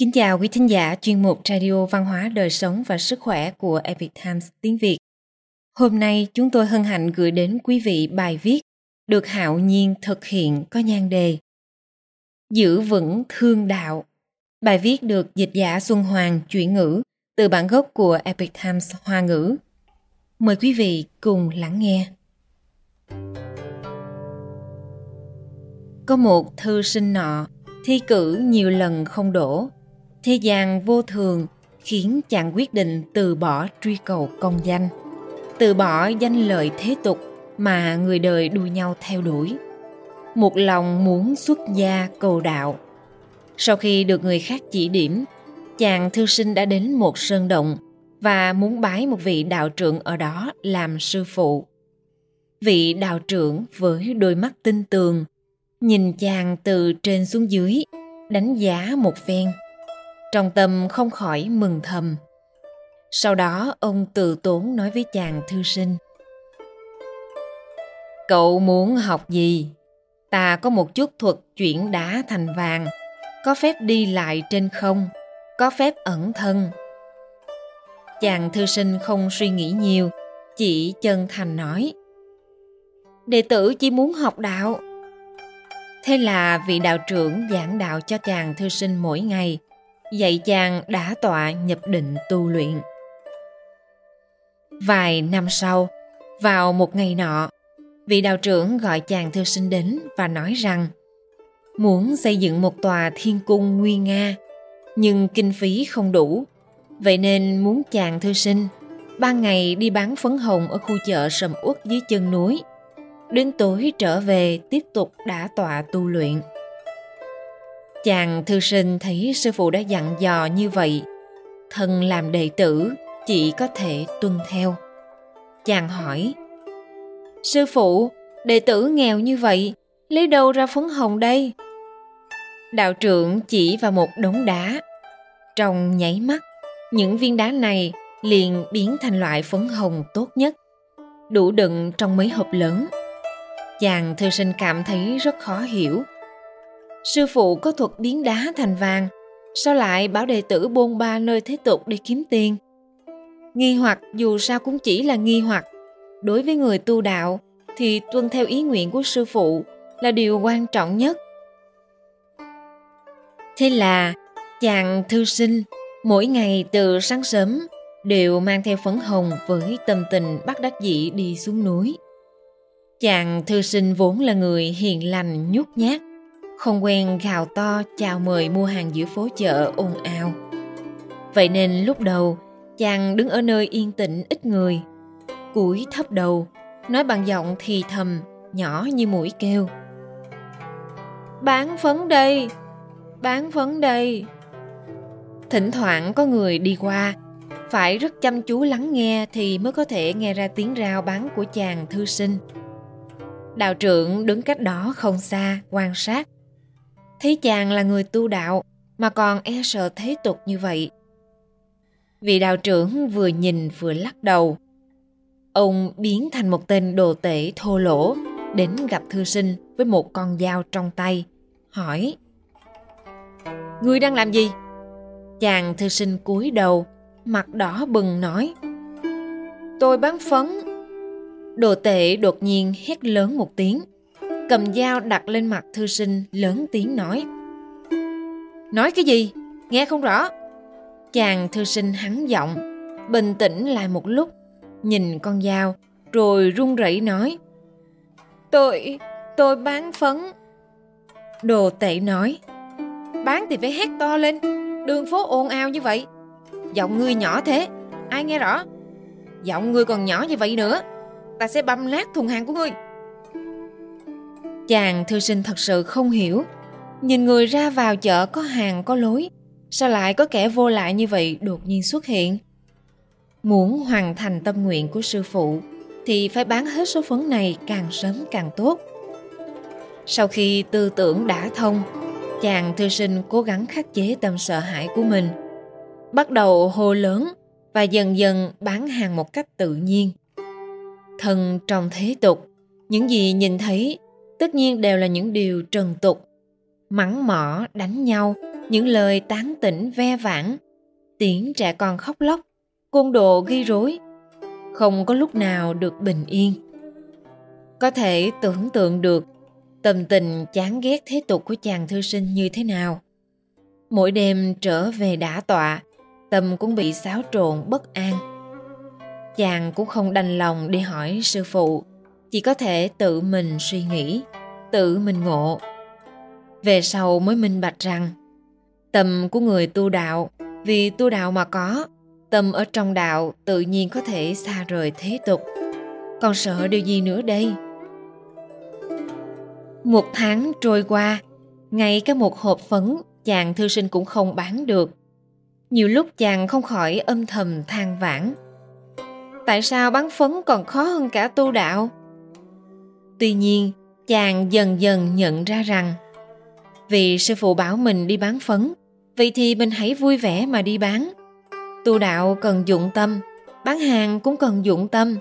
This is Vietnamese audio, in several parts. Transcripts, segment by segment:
Kính chào quý thính giả, chuyên mục Radio Văn hóa Đời sống và Sức khỏe của Epic Times tiếng Việt. Hôm nay, chúng tôi hân hạnh gửi đến quý vị bài viết được Hạo Nhiên thực hiện có nhan đề Giữ vững thương đạo. Bài viết được dịch giả Xuân Hoàng chuyển ngữ từ bản gốc của Epic Times Hoa ngữ. Mời quý vị cùng lắng nghe. Có một thư sinh nọ thi cử nhiều lần không đổ thế gian vô thường khiến chàng quyết định từ bỏ truy cầu công danh. Từ bỏ danh lợi thế tục mà người đời đua nhau theo đuổi. Một lòng muốn xuất gia cầu đạo. Sau khi được người khác chỉ điểm, chàng thư sinh đã đến một sơn động và muốn bái một vị đạo trưởng ở đó làm sư phụ. Vị đạo trưởng với đôi mắt tinh tường, nhìn chàng từ trên xuống dưới, đánh giá một phen trong tâm không khỏi mừng thầm. Sau đó, ông từ tốn nói với chàng thư sinh. Cậu muốn học gì? Ta có một chút thuật chuyển đá thành vàng. Có phép đi lại trên không? Có phép ẩn thân? Chàng thư sinh không suy nghĩ nhiều, chỉ chân thành nói. Đệ tử chỉ muốn học đạo. Thế là vị đạo trưởng giảng đạo cho chàng thư sinh mỗi ngày dạy chàng đã tọa nhập định tu luyện. Vài năm sau, vào một ngày nọ, vị đạo trưởng gọi chàng thư sinh đến và nói rằng, muốn xây dựng một tòa thiên cung nguy nga, nhưng kinh phí không đủ, vậy nên muốn chàng thư sinh ban ngày đi bán phấn hồng ở khu chợ sầm uất dưới chân núi, đến tối trở về tiếp tục đã tọa tu luyện chàng thư sinh thấy sư phụ đã dặn dò như vậy, thân làm đệ tử chỉ có thể tuân theo. Chàng hỏi, sư phụ, đệ tử nghèo như vậy, lấy đâu ra phấn hồng đây? Đạo trưởng chỉ vào một đống đá. Trong nháy mắt, những viên đá này liền biến thành loại phấn hồng tốt nhất, đủ đựng trong mấy hộp lớn. Chàng thư sinh cảm thấy rất khó hiểu sư phụ có thuật biến đá thành vàng, sao lại bảo đệ tử bôn ba nơi thế tục để kiếm tiền? Nghi hoặc dù sao cũng chỉ là nghi hoặc. Đối với người tu đạo, thì tuân theo ý nguyện của sư phụ là điều quan trọng nhất. Thế là, chàng thư sinh, mỗi ngày từ sáng sớm, đều mang theo phấn hồng với tâm tình bắt đắc dĩ đi xuống núi. Chàng thư sinh vốn là người hiền lành nhút nhát không quen gào to chào mời mua hàng giữa phố chợ ồn ào. Vậy nên lúc đầu, chàng đứng ở nơi yên tĩnh ít người. Cúi thấp đầu, nói bằng giọng thì thầm, nhỏ như mũi kêu. Bán phấn đây, bán phấn đây. Thỉnh thoảng có người đi qua, phải rất chăm chú lắng nghe thì mới có thể nghe ra tiếng rao bán của chàng thư sinh. Đạo trưởng đứng cách đó không xa, quan sát thấy chàng là người tu đạo, mà còn e sợ thế tục như vậy. Vị đạo trưởng vừa nhìn vừa lắc đầu. Ông biến thành một tên đồ tể thô lỗ, đến gặp thư sinh với một con dao trong tay, hỏi, ngươi đang làm gì? Chàng thư sinh cúi đầu, mặt đỏ bừng nói, tôi bán phấn. Đồ tể đột nhiên hét lớn một tiếng cầm dao đặt lên mặt thư sinh, lớn tiếng nói. Nói cái gì? Nghe không rõ. Chàng thư sinh hắn giọng, bình tĩnh lại một lúc, nhìn con dao, rồi run rẩy nói. Tôi tôi bán phấn. Đồ tệ nói. Bán thì phải hét to lên. Đường phố ồn ào như vậy. Giọng ngươi nhỏ thế, ai nghe rõ? Giọng ngươi còn nhỏ như vậy nữa. Ta sẽ băm nát thùng hàng của ngươi chàng thư sinh thật sự không hiểu. Nhìn người ra vào chợ có hàng, có lối. Sao lại có kẻ vô lại như vậy đột nhiên xuất hiện? Muốn hoàn thành tâm nguyện của sư phụ, thì phải bán hết số phấn này càng sớm càng tốt. Sau khi tư tưởng đã thông, chàng thư sinh cố gắng khắc chế tâm sợ hãi của mình. Bắt đầu hô lớn và dần dần bán hàng một cách tự nhiên. Thân trong thế tục, những gì nhìn thấy tất nhiên đều là những điều trần tục, mắng mỏ, đánh nhau, những lời tán tỉnh, ve vãn. Tiếng trẻ con khóc lóc, côn đồ ghi rối, không có lúc nào được bình yên. Có thể tưởng tượng được tâm tình chán ghét thế tục của chàng thư sinh như thế nào. Mỗi đêm trở về đã tọa, tâm cũng bị xáo trộn bất an. Chàng cũng không đành lòng đi hỏi sư phụ chỉ có thể tự mình suy nghĩ, tự mình ngộ. Về sau mới minh bạch rằng, tâm của người tu đạo, vì tu đạo mà có, tâm ở trong đạo tự nhiên có thể xa rời thế tục. Còn sợ điều gì nữa đây? Một tháng trôi qua, ngay cả một hộp phấn, chàng thư sinh cũng không bán được. Nhiều lúc chàng không khỏi âm thầm than vãn. Tại sao bán phấn còn khó hơn cả tu đạo? Tuy nhiên, chàng dần dần nhận ra rằng, vì sư phụ bảo mình đi bán phấn vậy thì mình hãy vui vẻ mà đi bán. Tu đạo cần dụng tâm, bán hàng cũng cần dụng tâm.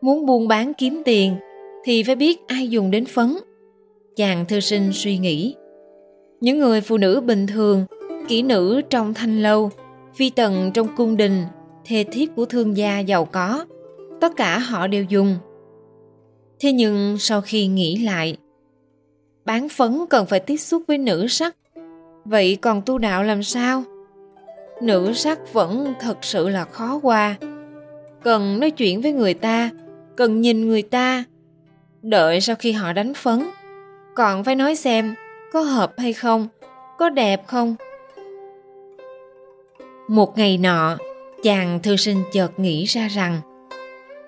Muốn buôn bán kiếm tiền, thì phải biết ai dùng đến phấn. Chàng thư sinh suy nghĩ, những người phụ nữ bình thường, kỹ nữ trong thanh lâu, phi tần trong cung đình, thê thiếp của thương gia giàu có, tất cả họ đều dùng thế nhưng sau khi nghĩ lại, bán phấn cần phải tiếp xúc với nữ sắc. Vậy còn tu đạo làm sao? Nữ sắc vẫn thật sự là khó qua. Cần nói chuyện với người ta, cần nhìn người ta. Đợi sau khi họ đánh phấn, còn phải nói xem có hợp hay không, có đẹp không. Một ngày nọ, chàng thư sinh chợt nghĩ ra rằng,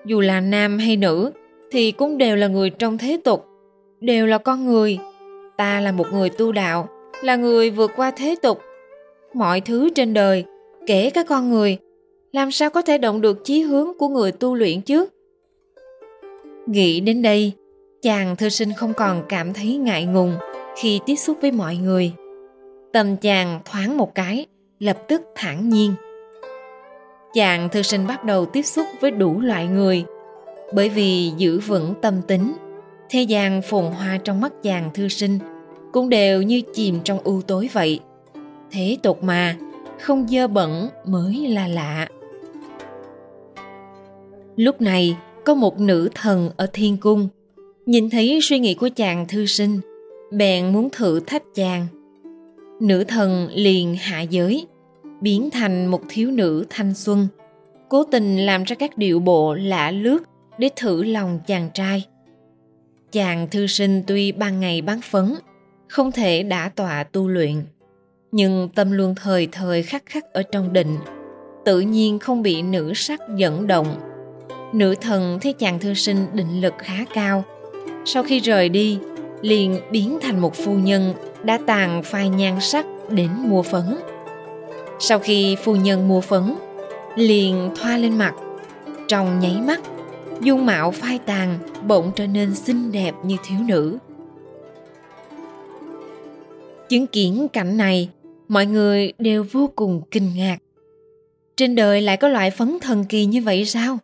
dù là nam hay nữ thì cũng đều là người trong thế tục, đều là con người. Ta là một người tu đạo, là người vượt qua thế tục. Mọi thứ trên đời, kể cả con người, làm sao có thể động được chí hướng của người tu luyện chứ? Nghĩ đến đây, chàng thư sinh không còn cảm thấy ngại ngùng khi tiếp xúc với mọi người. Tâm chàng thoáng một cái, lập tức thản nhiên. Chàng thư sinh bắt đầu tiếp xúc với đủ loại người bởi vì giữ vững tâm tính. Thế gian phồn hoa trong mắt chàng thư sinh cũng đều như chìm trong u tối vậy. Thế tục mà, không dơ bẩn mới là lạ. Lúc này, có một nữ thần ở thiên cung. Nhìn thấy suy nghĩ của chàng thư sinh, bèn muốn thử thách chàng. Nữ thần liền hạ giới, biến thành một thiếu nữ thanh xuân, cố tình làm ra các điệu bộ lạ lướt để thử lòng chàng trai. Chàng thư sinh tuy ban ngày bán phấn, không thể đã tọa tu luyện, nhưng tâm luôn thời thời khắc khắc ở trong định, tự nhiên không bị nữ sắc dẫn động. Nữ thần thấy chàng thư sinh định lực khá cao, sau khi rời đi, liền biến thành một phu nhân đã tàn phai nhan sắc đến mua phấn. Sau khi phu nhân mua phấn, liền thoa lên mặt, trong nháy mắt dung mạo phai tàn, bỗng trở nên xinh đẹp như thiếu nữ. Chứng kiến cảnh này, mọi người đều vô cùng kinh ngạc. Trên đời lại có loại phấn thần kỳ như vậy sao?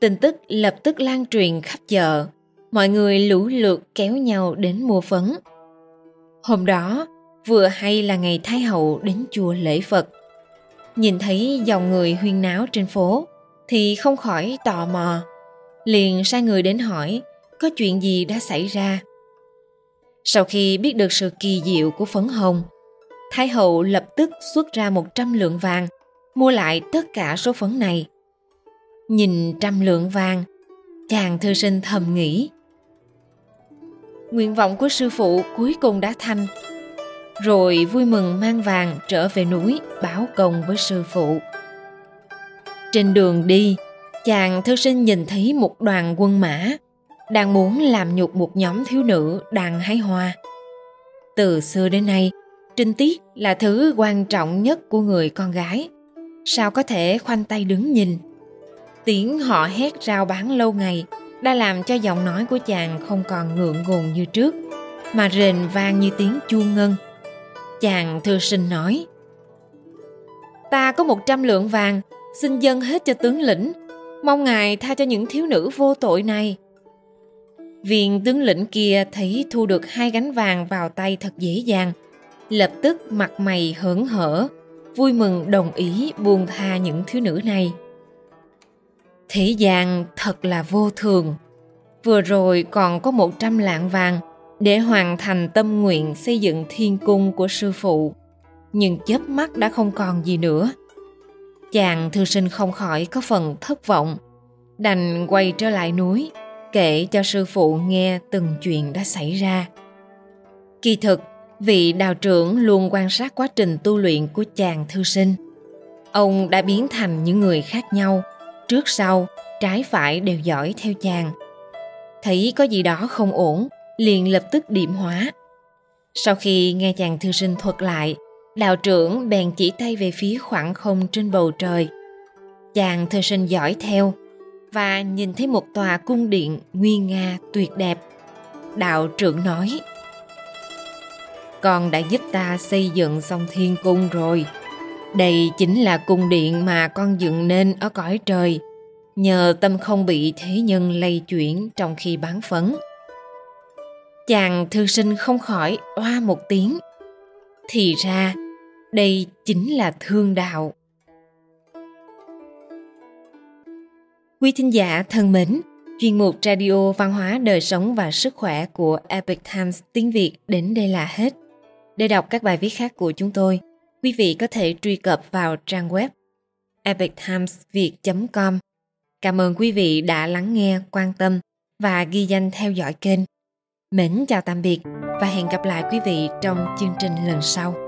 Tin tức lập tức lan truyền khắp chợ. Mọi người lũ lượt kéo nhau đến mua phấn. Hôm đó, vừa hay là ngày thái hậu đến chùa lễ phật. Nhìn thấy dòng người huyên náo trên phố thì không khỏi tò mò. Liền sai người đến hỏi, có chuyện gì đã xảy ra? Sau khi biết được sự kỳ diệu của phấn hồng, thái hậu lập tức xuất ra một trăm lượng vàng, mua lại tất cả số phấn này. Nhìn trăm lượng vàng, chàng thư sinh thầm nghĩ. Nguyện vọng của sư phụ cuối cùng đã thành, rồi vui mừng mang vàng trở về núi báo công với sư phụ trên đường đi, chàng thư sinh nhìn thấy một đoàn quân mã đang muốn làm nhục một nhóm thiếu nữ đang hái hoa. Từ xưa đến nay, trinh tiết là thứ quan trọng nhất của người con gái. Sao có thể khoanh tay đứng nhìn? Tiếng họ hét rao bán lâu ngày đã làm cho giọng nói của chàng không còn ngượng ngùng như trước, mà rền vang như tiếng chuông ngân. Chàng thư sinh nói, ta có một trăm lượng vàng xin dâng hết cho tướng lĩnh mong ngài tha cho những thiếu nữ vô tội này viên tướng lĩnh kia thấy thu được hai gánh vàng vào tay thật dễ dàng lập tức mặt mày hớn hở, vui mừng đồng ý buông tha những thiếu nữ này. Thế gian thật là vô thường. Vừa rồi còn có một trăm lạng vàng để hoàn thành tâm nguyện xây dựng thiên cung của sư phụ. Nhưng chớp mắt đã không còn gì nữa. Chàng thư sinh không khỏi có phần thất vọng. Đành quay trở lại núi, kể cho sư phụ nghe từng chuyện đã xảy ra. Kỳ thực, vị đạo trưởng luôn quan sát quá trình tu luyện của chàng thư sinh. Ông đã biến thành những người khác nhau, trước sau, trái phải đều giỏi theo chàng. Thấy có gì đó không ổn, liền lập tức điểm hóa. Sau khi nghe chàng thư sinh thuật lại, đạo trưởng bèn chỉ tay về phía khoảng không trên bầu trời. Chàng thư sinh giỏi theo và nhìn thấy một tòa cung điện nguy nga tuyệt đẹp. Đạo trưởng nói, Con đã giúp ta xây dựng xong thiên cung rồi. Đây chính là cung điện mà con dựng nên ở cõi trời, nhờ tâm không bị thế nhân lây chuyển trong khi bán phấn chàng thư sinh không khỏi oa một tiếng thì ra đây chính là thương đạo. Quý thính giả thân mến, chuyên mục radio văn hóa đời sống và sức khỏe của epic times tiếng việt đến đây là hết. Để đọc các bài viết khác của chúng tôi, quý vị có thể truy cập vào trang web epictimesviet com. Cảm ơn quý vị đã lắng nghe, quan tâm và ghi danh theo dõi kênh. Mến chào tạm biệt và hẹn gặp lại quý vị trong chương trình lần sau.